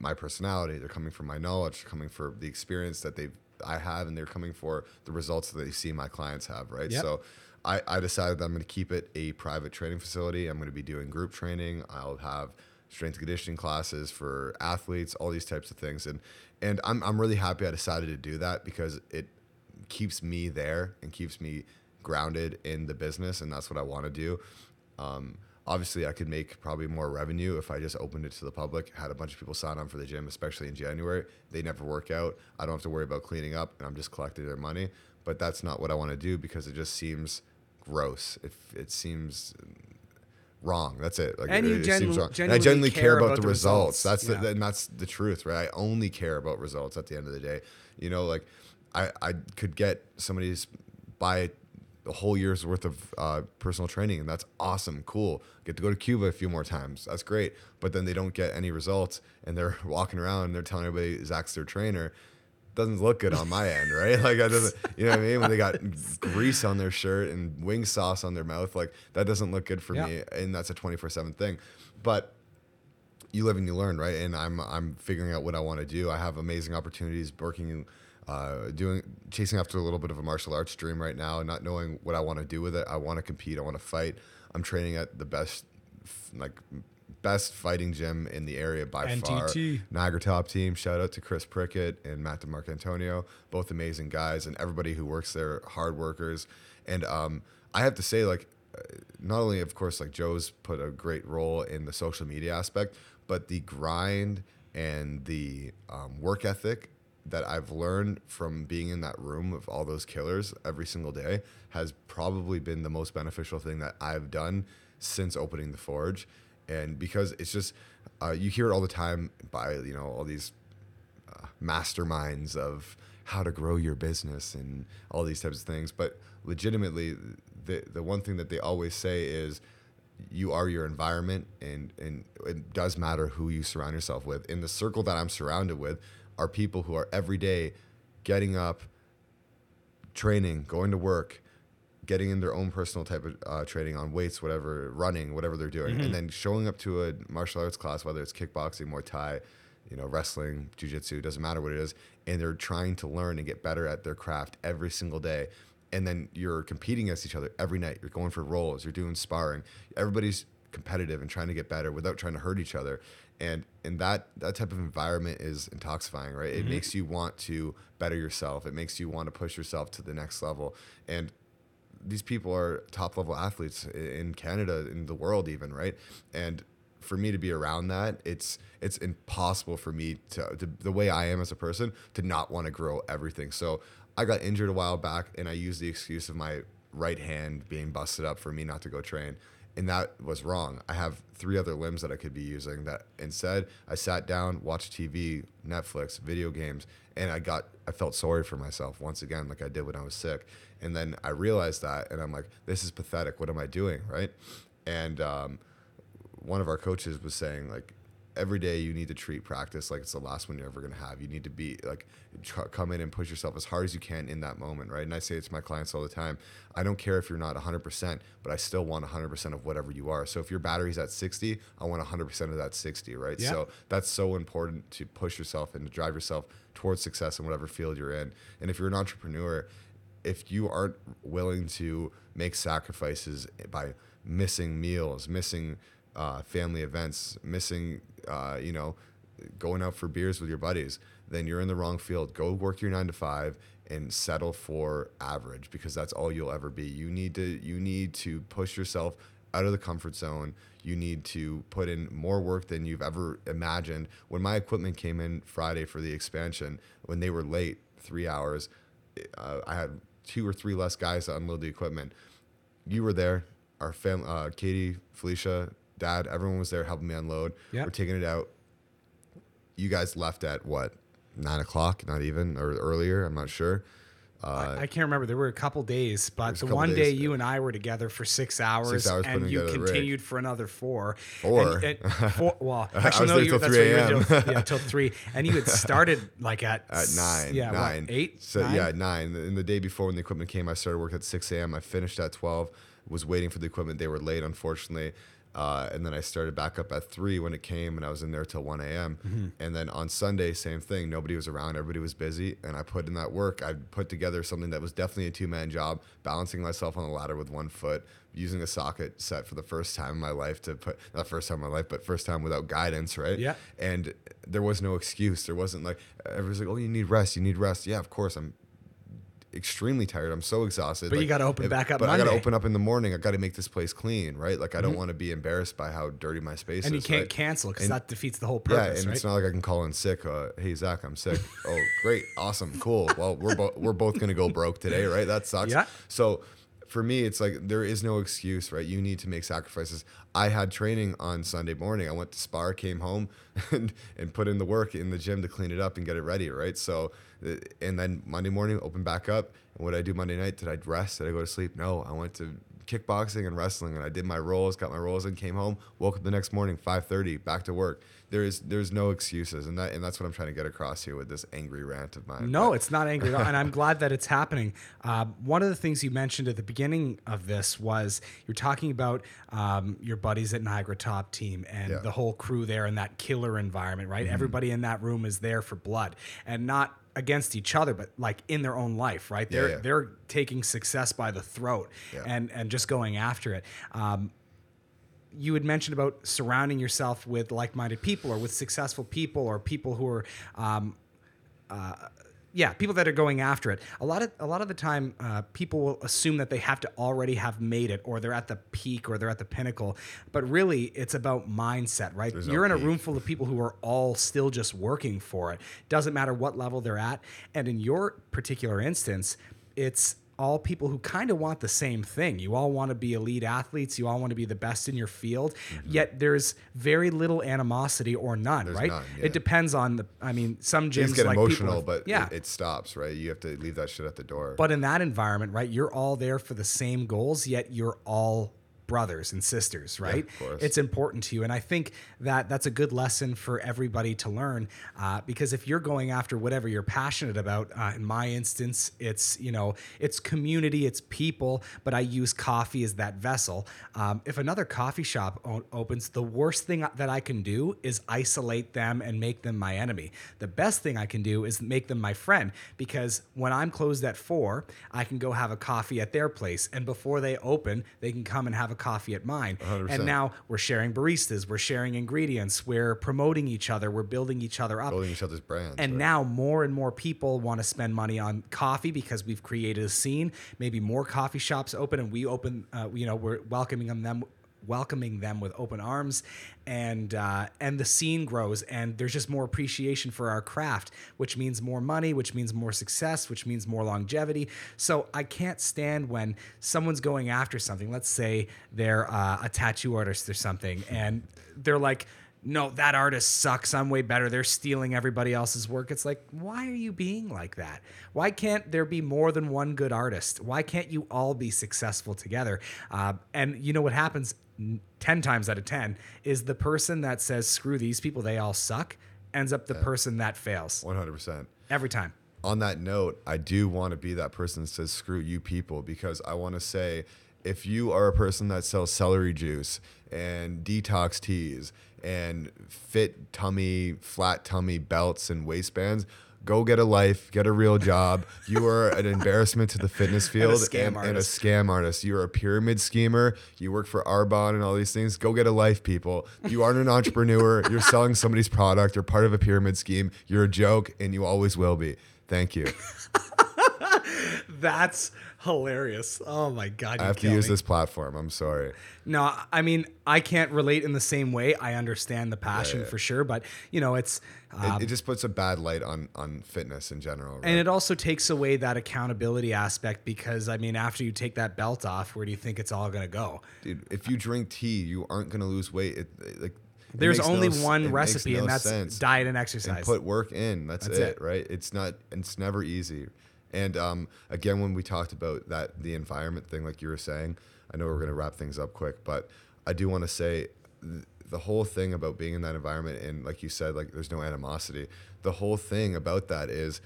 my personality. They're coming for my knowledge. They're coming for the experience that they've I have, and they're coming for the results that they see my clients have, right? Yep. So I, I decided that I'm going to keep it a private training facility. I'm going to be doing group training. I'll have strength conditioning classes for athletes, all these types of things, and and I'm I'm really happy I decided to do that because it keeps me there and keeps me grounded in the business, and that's what I want to do. Um, obviously, I could make probably more revenue if I just opened it to the public, had a bunch of people sign on for the gym, especially in January. They never work out. I don't have to worry about cleaning up, and I'm just collecting their money. But that's not what I want to do because it just seems gross. If it seems wrong, that's it. Like And it, you it genu- seems wrong. And I genuinely genuinely care care about, about the the results. results. That's the, and that's the truth, right? I only care about results at the end of the day. You know, like I, I could get somebody's buy a whole year's worth of uh, personal training, and that's awesome, cool. Get to go to Cuba a few more times. That's great. But then they don't get any results, and they're walking around and they're telling everybody Zac's their trainer. Doesn't look good on my end, right? Like that doesn't, you know what I mean? When they got grease on their shirt and wing sauce on their mouth, like that doesn't look good for Yeah. me, and that's a twenty four seven thing. But you live and you learn, right? And I'm I'm figuring out what I want to do. I have amazing opportunities working, uh, doing chasing after a little bit of a martial arts dream right now, not knowing what I want to do with it. I want to compete. I want to fight. I'm training at the best, like best fighting gym in the area by far. NTT. Niagara Top Team. Shout out to Chris Prickett and Matt DeMarcantonio, both amazing guys, and everybody who works there, hard workers. And um, I have to say, like, uh, not only of course, like Joe's put a great role in the social media aspect, but the grind and the um, work ethic that I've learned from being in that room of all those killers every single day has probably been the most beneficial thing that I've done since opening the forge. And because it's just, uh, you hear it all the time by, you know, all these uh, masterminds of how to grow your business and all these types of things. But legitimately, the the one thing that they always say is you are your environment, and and it does matter who you surround yourself with. In the circle that I'm surrounded with are people who are every day getting up, training, going to work. Getting in their own personal type of uh, training on weights, whatever, running, whatever they're doing, and then showing up to a martial arts class, whether it's kickboxing, Muay Thai, you know, wrestling, jujitsu, doesn't matter what it is, and they're trying to learn and get better at their craft every single day. And then you're competing against each other every night. You're going for rolls, you're doing sparring. Everybody's competitive and trying to get better without trying to hurt each other. And and that that type of environment is intoxifying, right? It mm-hmm. makes you want to better yourself. It makes you want to push yourself to the next level. And these people are top level athletes in Canada, in the world, even right. And for me to be around that, it's it's impossible for me to, to the way I am as a person to not want to grow everything. So I got injured a while back, and I used the excuse of my right hand being busted up for me not to go train. And that was wrong. I have three other limbs that I could be using. That instead, I sat down, watched TV, Netflix, video games, and I got I felt sorry for myself once again, like I did when I was sick. And then I realized that, and I'm like, this is pathetic. What am I doing, right? And um, one of our coaches was saying like every day you need to treat practice like it's the last one you're ever going to have. You need to be like tr- come in and push yourself as hard as you can in that moment right? And i say it to my clients all the time i don't care if you're not 100% but i still want 100% of whatever you are. So if your battery's at 60 i want 100% of that 60 right? Yeah. so that's so important to push yourself and to drive yourself towards success in whatever field you're in. And if you're an entrepreneur if you aren't willing to make sacrifices by missing meals, missing uh, family events, missing, uh, you know, going out for beers with your buddies, then you're in the wrong field. Go work your nine to five and settle for average because that's all you'll ever be. You need to you need to push yourself out of the comfort zone. You need to put in more work than you've ever imagined. When my equipment came in Friday for the expansion, when they were late three hours, uh, I had two or three less guys to unload the equipment. You were there. our family, uh, Katie, Felicia, Dad, everyone was there helping me unload. Yep. We're taking it out. You guys left at what nine o'clock? Not even or earlier. I'm not sure. Uh, I can't remember. There were a couple days, but the one day you and I were together for six hours, hours and you together the rig. continued for another four. Four? And, and four well, I actually, no, you, that's 3 right. You were a.m. till, yeah, till three, and you had started like at at nine. Yeah, what, nine. eight. So nine? yeah, nine. And the day before when the equipment came, I started work at six a.m. I finished at twelve. Was waiting for the equipment. They were late, unfortunately. Uh, and then I started back up at three when it came, and I was in there till one a.m. Mm-hmm. And then on Sunday, same thing. Nobody was around. Everybody was busy, and I put in that work. I put together something that was definitely a two-man job, balancing myself on the ladder with one foot, using a socket set for the first time in my life to put not first time in my life, but first time without guidance, right? Yeah. and there was no excuse. There wasn't like everyone's like, "Oh, you need rest. You need rest." Yeah, of course. I'm extremely tired. I'm so exhausted. But you gotta open if- back up But I got to open up in the morning. I got to make this place clean, right? Like I don't want to be embarrassed by how dirty my space is. and you can't right? cancel because that defeats the whole purpose. Yeah, and right? it's not like I can call in sick. Uh, hey Zac, I'm sick. oh, great, awesome, cool. Well, we're both we're both gonna go broke today, right? That sucks. Yeah. So for me, it's like there is no excuse, right? You need to make sacrifices. I had training on Sunday morning. I went to spar, came home, and and put in the work in the gym to clean it up and get it ready, right? So, uh, and then Monday morning, open back up. And what did I do Monday night? Did I rest? Did I go to sleep? No, I went to kickboxing and wrestling, and I did my rolls, got my rolls, and came home. Woke up the next morning, five thirty, back to work. There is there's no excuses, and that and that's what I'm trying to get across here with this angry rant of mine. No, But- it's not angry and I'm glad that it's happening. Uh, one of the things you mentioned at the beginning of this was you're talking about um, your buddies at Niagara Top Team and Yeah. the whole crew there and that killer environment, right? Everybody in that room is there for blood and not against each other, but like in their own life, right? They're yeah. they're taking success by the throat Yeah. and and just going after it. Um, you had mentioned about surrounding yourself with like-minded people or with successful people or people who are um, uh, yeah people that are going after it. A lot of a lot of the time uh, people will assume that they have to already have made it or they're at the peak or they're at the pinnacle. But really it's about mindset right? There's you're in a room full of people who are all still just working for it. Doesn't matter what level they're at. And in your particular instance it's all people who kind of want the same thing. You all want to be elite athletes. You all want to be the best in your field. Mm-hmm. Yet there's very little animosity or none, There's right? none, yeah. It depends on the. I mean, some gyms get like people emotional, have- but yeah. it, it stops, right? You have to leave that shit at the door. but in that environment, right, you're all there for the same goals. Yet you're all brothers and sisters, right? of course. It's important to you, and I think that that's a good lesson for everybody to learn. Uh, because if you're going after whatever you're passionate about, uh, in my instance, it's you know it's community, it's people, but I use coffee as that vessel. Um, if another coffee shop o- opens, the worst thing that I can do is isolate them and make them my enemy. The best thing I can do is make them my friend because when I'm closed at four, I can go have a coffee at their place, and before they open, they can come and have a coffee at mine. 100%. And now we're sharing baristas, we're sharing ingredients, we're promoting each other, we're building each other up. building each other's brands. And right? now more and more people want to spend money on coffee because we've created a scene. Maybe more coffee shops open, and we open. Uh, you know, we're welcoming them. Welcoming them with open arms and uh, and the scene grows and there's just more appreciation for our craft which means more money which means more success which means more longevity. So i can't stand when someone's going after something let's say they're uh, a tattoo artist or something and they're like no, that artist sucks. I'm way better. They're stealing everybody else's work. It's like, why are you being like that? Why can't there be more than one good artist? Why can't you all be successful together? Uh, and you know what happens 10 times out of 10 is the person that says, screw these people, they all suck, ends up the person that fails 100%. every time. on that note, I do want to be that person that says screw you people because I want to say if you are a person that sells celery juice and detox teas and fit tummy, flat tummy belts and waistbands, go get a life, get a real job. You are an embarrassment to the fitness field scam and, and a scam artist. You're a pyramid schemer. You work for Arbonne and all these things. Go get a life, people. You aren't an entrepreneur. You're selling somebody's product. You're part of a pyramid scheme. You're a joke, and you always will be. Thank you. That's hilarious. Oh my god! I have to use me. this platform. I'm sorry. No, I mean I can't relate in the same way. I understand the passion yeah. for sure, but you know it's. Uh, It, it just puts a bad light on on fitness in general. Right? and it also takes away that accountability aspect because I mean, after you take that belt off, where do you think it's all going to go? Dude, if you drink tea, you aren't gonna lose weight. It, it- like There's only no one recipe, no and that's sense. diet and exercise. and put work in. That's, That's it, it. right? It's not. It's never easy. And um, again, when we talked about that, the environment thing, like you were saying, I know we're gonna wrap things up quick, but I do want to say th- the whole thing about being in that environment, and like you said, like there's no animosity. The whole thing about that is,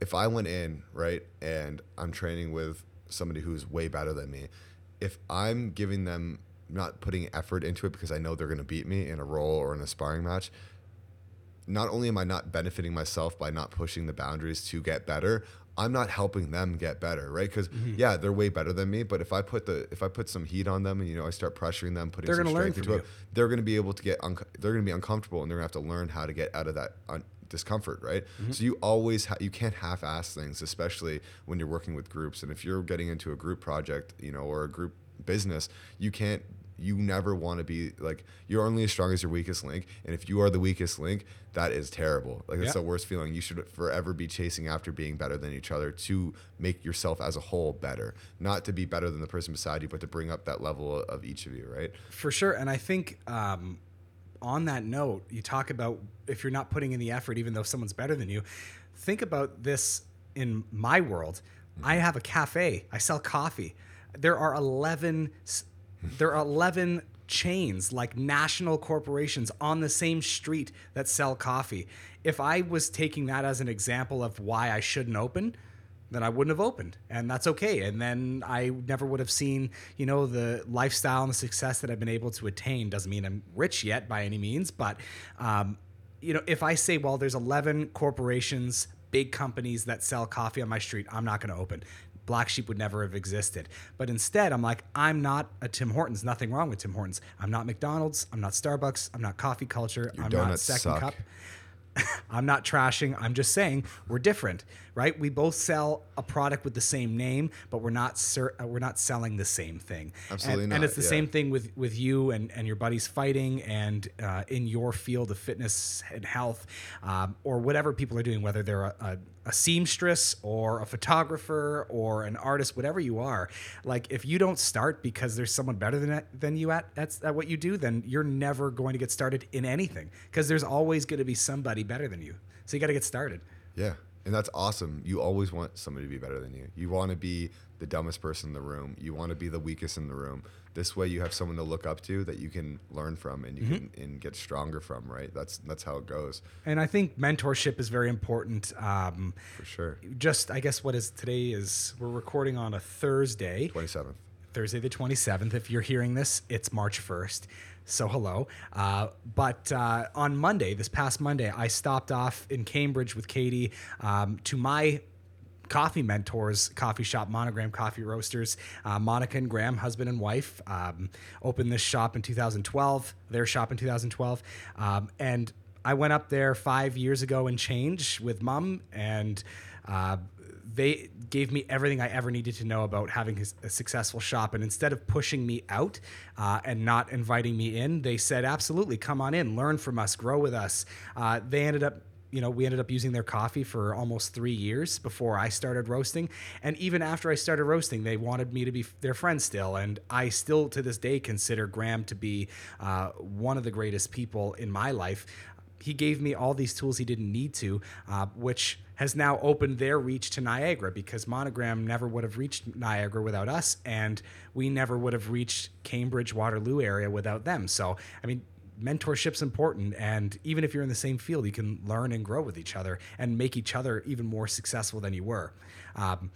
if I went in right and I'm training with somebody who's way better than me, if I'm giving them not putting effort into it because I know they're going to beat me in a roll or in a sparring match, not only am I not benefiting myself by not pushing the boundaries to get better, I'm not helping them get better, right? Because Mm-hmm. yeah, they're way better than me, but if I put the if I put some heat on them and you know I start pressuring them, putting They're some strength into it, they're going to be able to get unco- they're going to be uncomfortable and they're going to have to learn how to get out of that un- discomfort, right? Mm-hmm. So you always ha- you can't half-ass things, especially when you're working with groups. And if you're getting into a group project, you know, or a group business, you can't you never want to be like you're only as strong as your weakest link and if you are the weakest link that is terrible like that's Yeah. the worst feeling you should forever be chasing after being better than each other to make yourself as a whole better not to be better than the person beside you but to bring up that level of each of you right For sure. And I think um, on that note, you talk about if you're not putting in the effort, even though someone's better than you, think about this in my world. I have a cafe, I sell coffee. There are 11, s- there are 11 chains like national corporations on the same street that sell coffee. If I was taking that as an example of why I shouldn't open, then I wouldn't have opened, and that's okay. And then I never would have seen, you know, the lifestyle and the success that I've been able to attain. Doesn't mean I'm rich yet by any means, but um, you know, if I say, well, there's 11 corporations, big companies that sell coffee on my street, I'm not going to open. Black Sheep would never have existed. But instead, I'm like, I'm not a Tim Hortons. Nothing wrong with Tim Hortons. I'm not McDonald's. I'm not Starbucks. I'm not coffee culture. I'm not Second suck. Cup. I'm not trashing. I'm just saying we're different, right? We both sell a product with the same name, but we're not ser- uh, we're not selling the same thing. Absolutely and, not, And it's the yeah. same thing with with you and and your buddies fighting and uh, in your field of fitness and health, um, or whatever people are doing, whether they're a, a a seamstress or a photographer or an artist, whatever you are, like if you don't start because there's someone better than than you at, at at what you do, then you're never going to get started in anything because there's always going to be somebody better than you. So you got to get started. yeah and that's awesome you always want somebody to be better than you you want to be the dumbest person in the room you want to be the weakest in the room this way you have someone to look up to that you can learn from and you Mm-hmm. can and get stronger from right that's that's how it goes And I think mentorship is very important. Um, for sure just I guess what is today is we're recording on a Thursday. 27th Thursday the 27th. If you're hearing this, it's March 1st. So hello. Uh, but uh, on Monday, this past Monday, I stopped off in Cambridge with Katie um, to my coffee mentors coffee shop Monigram coffee roasters uh, monica and graham husband and wife um, opened this shop in 2012 their shop in 2012 um, and i went up there five years ago and change with mom and uh, they gave me everything I ever needed to know about having a successful shop. And instead of pushing me out uh, and not inviting me in, they said, absolutely, come on in, learn from us, grow with us. Uh, they ended up you know, we ended up using their coffee for almost three years before I started roasting. And even after I started roasting, they wanted me to be their friend still. And I still, to this day, consider Graham to be uh, one of the greatest people in my life. He gave me all these tools he didn't need to, uh, which has now opened their reach to Niagara because Monigram never would have reached Niagara without us, and we never would have reached Cambridge, Waterloo area without them. So, I mean, mentorship's important and even if you're in the same field you can learn and grow with each other and make each other even more successful than you were. Um,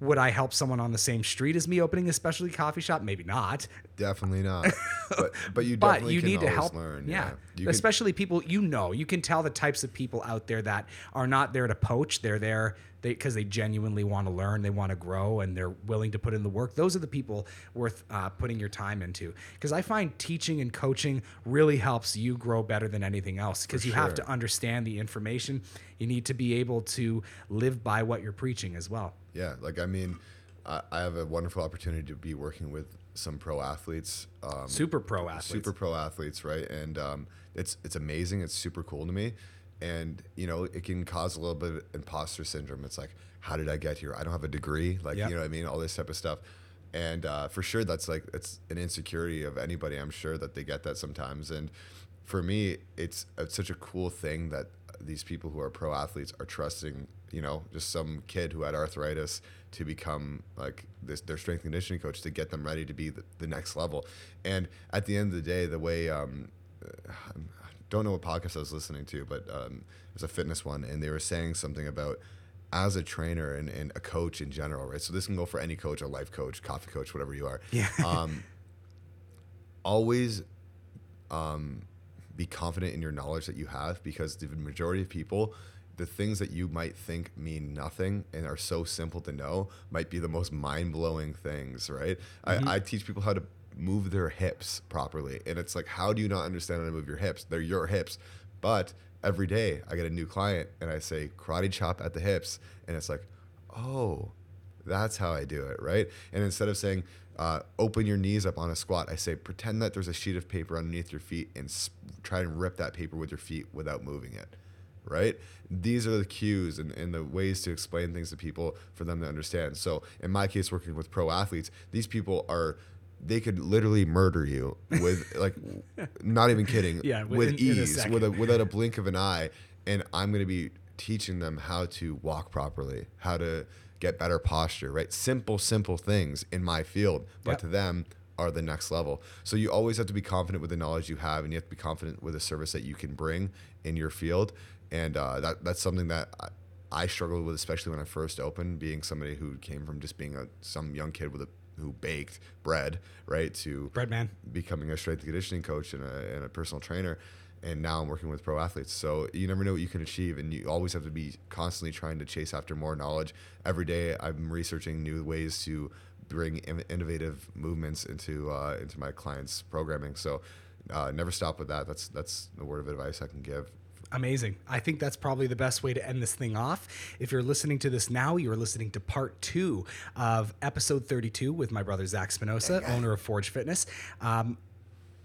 would i help someone on the same street as me opening a specialty coffee shop? Maybe not. Definitely not. But but you but definitely you can need to always help. learn. yeah, can- especially people you know you can tell the types of people out there that are not there to poach. They're there they because they genuinely want to learn, they want to grow, and they're willing to put in the work. Those are the people worth uh, putting your time into. Because I find teaching and coaching really helps you grow better than anything else. Because you have to understand the information. You need to be able to live by what you're preaching as well. Yeah, like I mean, I, I have a wonderful opportunity to be working with some pro athletes, um, Super pro athletes. super pro athletes, right? And um, it's it's amazing. It's super cool to me, and you know, it can cause a little bit of imposter syndrome. It's like, how did I get here? I don't have a degree, like Yep. you know what I mean, all this type of stuff. And uh, for sure, that's like it's an insecurity of anybody. I'm sure that they get that sometimes. And for me, it's, it's such a cool thing that these people who are pro athletes are trusting, you know, just some kid who had arthritis to become like this their strength conditioning coach to get them ready to be the, the next level. And at the end of the day, the way um, I don't know what podcast I was listening to, but um, it was a fitness one, and they were saying something about as a trainer and, and a coach in general, right? So this can go for any coach, a life coach, coffee coach, whatever you are. Yeah. Um, always um, be confident in your knowledge that you have because the majority of people the things that you might think mean nothing and are so simple to know might be the most mind-blowing things right I, I teach people how to move their hips properly and it's like how do you not understand how to move your hips they're your hips but every day i get a new client and i say karate chop at the hips and it's like oh that's how I do it, right? And instead of saying, uh, open your knees up on a squat, I say, pretend that there's a sheet of paper underneath your feet and s- try and rip that paper with your feet without moving it, right? These are the cues and, and the ways to explain things to people for them to understand. So, in my case, working with pro athletes, these people are. They could literally murder you with like, not even kidding. Yeah, with in a ease, second. with a, without a blink of an eye, and I'm going to be teaching them how to walk properly, how to get better posture, right? Simple, simple things in my field, but Yep. to them are the next level. So you always have to be confident with the knowledge you have, and you have to be confident with the service that you can bring in your field. And uh, that that's something that I, I struggled with, especially when I first opened, being somebody who came from just being a some young kid with a who baked bread, right, to Bread man. becoming a strength and conditioning coach and a, and a personal trainer. And now i'm working with pro athletes. So you never know what you can achieve and you always have to be constantly trying to chase after more knowledge. Every day i'm researching new ways to bring in- innovative movements into uh, into my clients programming. So uh, never stop with that. That's that's the word of advice i can give Amazing. I think that's probably the best way to end this thing off. If you're listening to this now, you're listening to part two of episode 32 with my brother Zac Spinosa, owner of Forge Fitness. Um,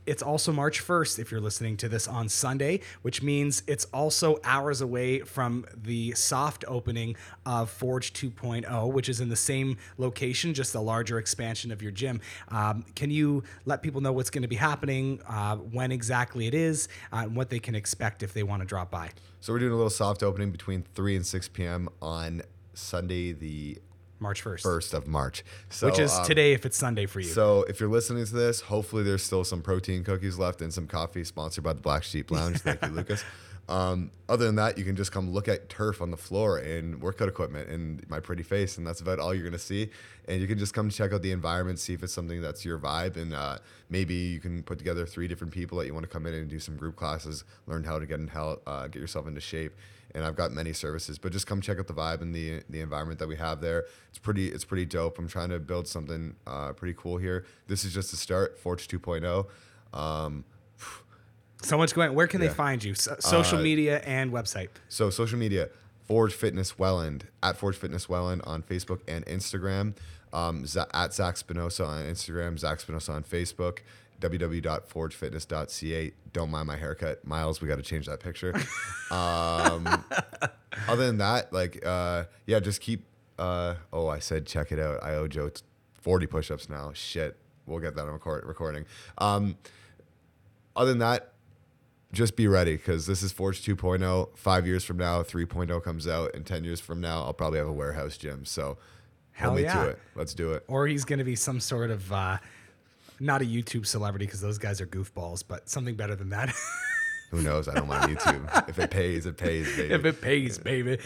it's also March 1st if you're listening to this on Sunday, which means it's also hours away from the soft opening of Forge 2.0, which is in the same location, just a larger expansion of your gym. Um, can you let people know what's going to be happening, uh, when exactly it is, uh, and what they can expect if they want to drop by? so we're doing a little soft opening between 3 and 6 p.m on sunday the March 1st, 1st of march so which is um, today if it's Sunday for you. So if you're listening to this, hopefully there's still some protein cookies left and some coffee sponsored by the Black Sheep Lounge. Thank you, Lucas. Um, other than that, you can just come look at turf on the floor and workout equipment and my pretty face, and that's about all you're gonna see. And you can just come check out the environment, see if it's something that's your vibe, and uh, maybe you can put together three different people that you want to come in and do some group classes, learn how to get in hell, uh, get yourself into shape. And I've got many services, but just come check out the vibe and the the environment that we have there. It's pretty it's pretty dope. I'm trying to build something uh, pretty cool here. This is just a start, Forge 2.0. Um, so much going. Where can they find you? So, social Uh, media and website. So social media, Forge Fitness Welland at Forge Fitness Welland on Facebook and Instagram. Um, Z- at Zac Spinosa on Instagram, Zac Spinosa on Facebook. www.forgefitness.ca. Don't mind my haircut, Miles. We got to change that picture. um, other than that, like, uh, yeah, just keep. Uh, oh, I said check it out. I owe Joe 40 push-ups now. Shit, we'll get that on record- recording. Um, other than that, just be ready because this is Forge 2.0. Five years from now, 3.0 comes out, and 10 years from now, I'll probably have a warehouse gym. So Hell hold me yeah. to it. Let's do it. or he's going to be some sort of uh, not a YouTube celebrity because those guys are goofballs, but something better than that. Who knows? I don't mind YouTube. if it pays, it pays, baby. if it pays, baby.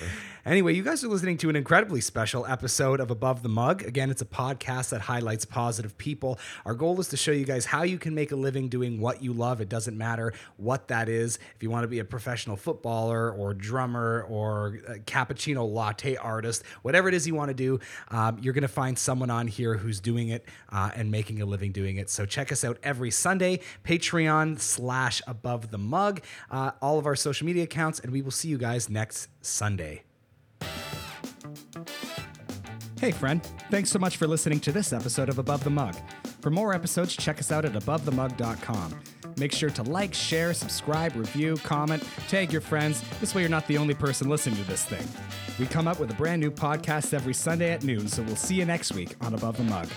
Anyway, you guys are listening to an incredibly special episode of Above the Mug. Again, it's a podcast that highlights positive people. Our goal is to show you guys how you can make a living doing what you love. It doesn't matter what that is. If you want to be a professional footballer or drummer or cappuccino latte artist, whatever it is you want to do, um, you're going to find someone on here who's doing it uh, and making a living doing it. So check us out every Sunday, Patreon slash Above the Mug, uh, all of our social media accounts, and we will see you guys next Sunday. Hey, friend. Thanks so much for listening to this episode of Above the Mug. For more episodes, check us out at abovethemug.com. Make sure to like, share, subscribe, review, comment, tag your friends. This way, you're not the only person listening to this thing. We come up with a brand new podcast every Sunday at noon, so we'll see you next week on Above the Mug.